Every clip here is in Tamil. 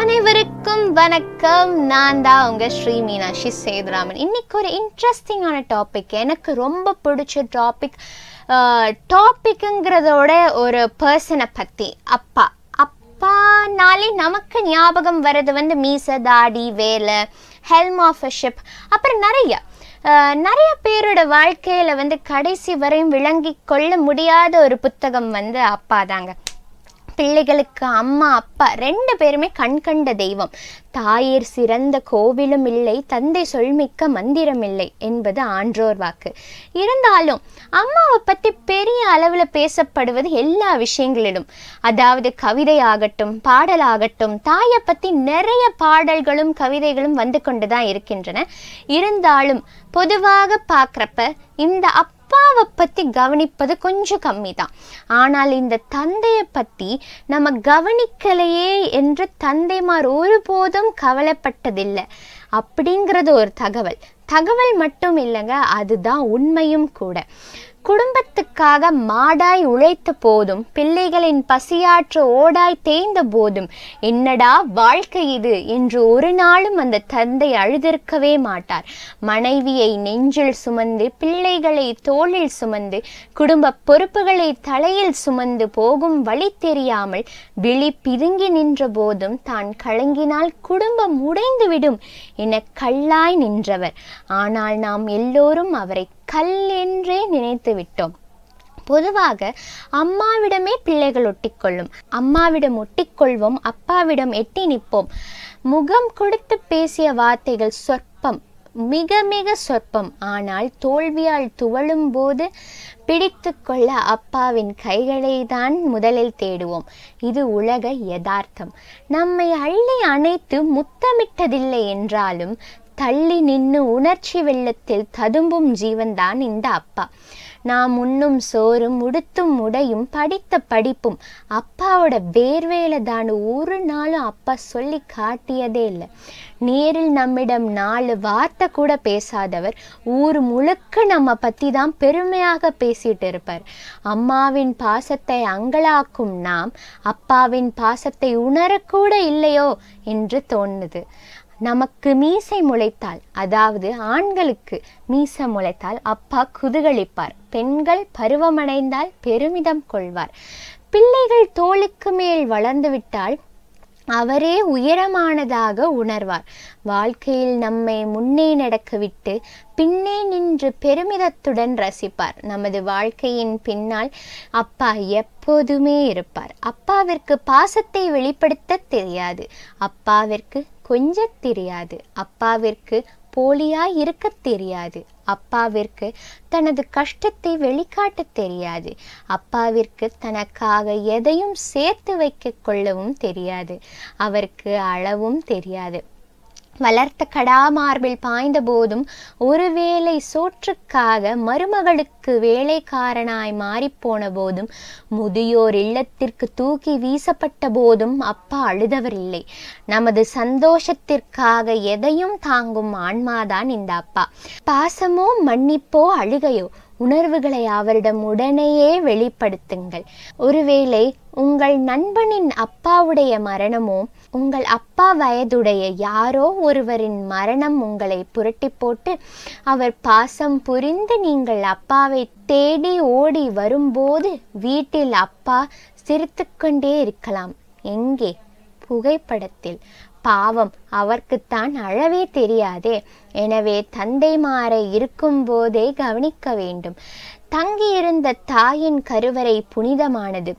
அனைவருக்கும் வணக்கம். நான் தான் உங்க ஸ்ரீ மீனாட்சி சேதுராமன். இன்னைக்கு ஒரு இன்ட்ரெஸ்டிங்கான டாபிக் எனக்கு ரொம்ப பிடிச்ச டாபிக் டாபிக்குங்கிறதோட ஒரு பர்சனை பற்றி அப்பா. அப்பானாலே நமக்கு ஞாபகம் வர்றது வந்து மீச தாடி வேலை ஹெல்ம் ஆஃப் அ ஷிப் அப்புறம் நிறைய. நிறைய பேரோட வாழ்க்கையில் வந்து கடைசி வரையும் விளங்கி கொள்ள முடியாத ஒரு புத்தகம் வந்து அப்பா தாங்க பிள்ளைகளுக்கு அம்மா அப்பா ரெண்டு பேருமே கண் கண்ட தெய்வம். தாயிர் சிறந்த கோவிலும் இல்லை தந்தை சொல்மிக்க மந்திரம் இல்லை என்பது ஆன்றோர் வாக்கு. இருந்தாலும் அம்மாவை பற்றி பெரிய அளவில் பேசப்படுவது எல்லா விஷயங்களிலும். அதாவது கவிதையாகட்டும் பாடலாகட்டும் தாயை பற்றி நிறைய பாடல்களும் கவிதைகளும் வந்து கொண்டு தான் இருக்கின்றன. இருந்தாலும் பொதுவாக பார்க்குறப்ப இந்த அப் அப்பாவை பற்றி கவனிப்பது கொஞ்சம் கம்மி தான் ஆனால் இந்த தந்தையை பற்றி நம்ம கவனிக்கலையே என்று தந்தைமார் ஒருபோதும் கவலைப்பட்டதில்லை. அப்படிங்கிறது ஒரு தகவல். தகவல் மட்டும் இல்லைங்க அதுதான் உண்மையும் கூட. குடும்பத்துக்காக மாடாய் உழைத்த போதும் பிள்ளைகளின் பசியாற்ற ஓடாய் தேய்ந்த போதும் என்னடா வாழ்க்கை இது என்று ஒரு நாளும் அந்த தந்தை அழுதிருக்கவே மாட்டார். மனைவியை நெஞ்சில் சுமந்து பிள்ளைகளை தோளில் சுமந்து குடும்ப பொறுப்புகளை தலையில் சுமந்து போகும் வழி தெரியாமல் விழி பிதுங்கி நின்ற போதும் தான் கலங்கினால் குடும்பம் உடைந்துவிடும் என கல்லாய் நின்றவர். ஆனால் நாம் எல்லோரும் அவரை கல் என்றே நினைத்து விட்டோம். பொதுவாக அம்மாவிடமே பிள்ளைகள் ஒட்டிக்கொள்ளும். அம்மாவிடம் ஒட்டிக்கொள்வோம் அப்பாவிடம் எட்டி நிற்போம். முகம் கொடுத்து பேசிய வார்த்தைகள் சொற்பம் மிக மிக சொற்பம். ஆனால் தோல்வியால் துவளும் போது பிடித்து கொள்ள அப்பாவின் கைகளை தான் முதலில் தேடுவோம். இது உலக யதார்த்தம். நம்மை அள்ளி அணைத்து முத்தமிட்டதில்லை என்றாலும் தள்ளி நின்று உணர்ச்சி வெள்ளத்தில் ததும்பும் ஜீவன்தான் இந்த அப்பா. நாம் உண்ணும் சோறும் உடுத்தும் உடையும் படித்த படிப்பும் அப்பாவோட வேர்வேல தான் ஒரு நாளும் அப்பா சொல்லி காட்டியதே இல்லை. நேரில் நம்மிடம் நாலு வார்த்தை கூட பேசாதவர். ஊர் முழுக்க நம்ம பற்றி தான் பெருமையாக பேசிட்டு இருப்பார். அம்மாவின் பாசத்தை அங்கலாக்கும் நாம் அப்பாவின் பாசத்தை உணரக்கூட இல்லையோ என்று தோணுது. நமக்கு மீசை முளைத்தால் அதாவது ஆண்களுக்கு மீசை முளைத்தால் அப்பா குதுகளிப்பார் பெண்கள் பருவமடைந்தால் பெருமிதம் கொள்வார். பிள்ளைகள் தோளுக்கு மேல் வளர்ந்துவிட்டால் அவரே உயரமானதாக உணர்வார். வாழ்க்கையில் நம்மை முன்னே நடக்கவிட்டு பின்னே நின்று பெருமிதத்துடன் ரசிப்பார். நமது வாழ்க்கையின் பின்னால் அப்பா எப்போதுமே இருப்பார். அப்பாவிற்கு பாசத்தை வெளிப்படுத்த தெரியாது. அப்பாவிற்கு கொஞ்ச தெரியாது. அப்பாவிற்கு போலியாய் இருக்க தெரியாது. அப்பாவிற்கு தனது கஷ்டத்தை வெளிக்காட்ட தெரியாது. அப்பாவிற்கு தனக்காக எதையும் சேர்த்து வைக்க கொள்ளவும் தெரியாது. அவருக்கு அளவும் தெரியாது. வளர்த்த கடாமார்பில் பாய்ந்த போதும் ஒருவேளை சோற்றுக்காக மருமகளுக்கு வேலைக்காரனாய் மாறிப்போன போதும் முதியோர் இல்லத்திற்கு தூக்கி வீசப்பட்ட போதும் அப்பா அழுதவர் இல்லை நமது சந்தோஷத்திற்காக எதையும் தாங்கும் ஆன்மாதான் இந்த அப்பா. பாசமோ மன்னிப்போ அழுகையோ உணர்வுகளை அவரிடம் உடனேயே வெளிப்படுத்துங்கள். ஒருவேளை உங்கள் நண்பனின் அப்பாவுடைய மரணமோ உங்கள் அப்பா வயதுடைய யாரோ ஒருவரின் மரணம் உங்களை புரட்டி போட்டு அவர் பாசம் புரிந்து நீங்கள் அப்பாவை தேடி ஓடி வரும்போது வீட்டில் அப்பா சிரித்துக்கொண்டே இருக்கலாம். எங்கே? புகைப்படத்தில். பாவம் அவர்க்குத்தான் அழவே தெரியாதே. எனவே தந்தைமாரை இருக்கும்போதே கவனிக்க வேண்டும். தங்கியிருந்த தாயின் கருவறை புனிதமானது.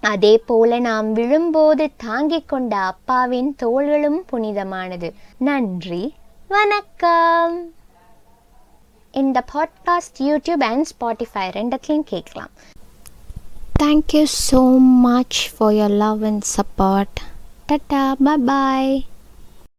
அதே போல நாம் விழும்போது தாங்கிக் கொண்ட அப்பாவின் தோள்களும் புனிதமானது. நன்றி. வணக்கம். இந்த பாட்காஸ்ட் யூடியூப் அண்ட் ஸ்பாட்டிஃபை ரெண்டத்துலையும் கேட்கலாம். Thank you so much for your love and support tata bye.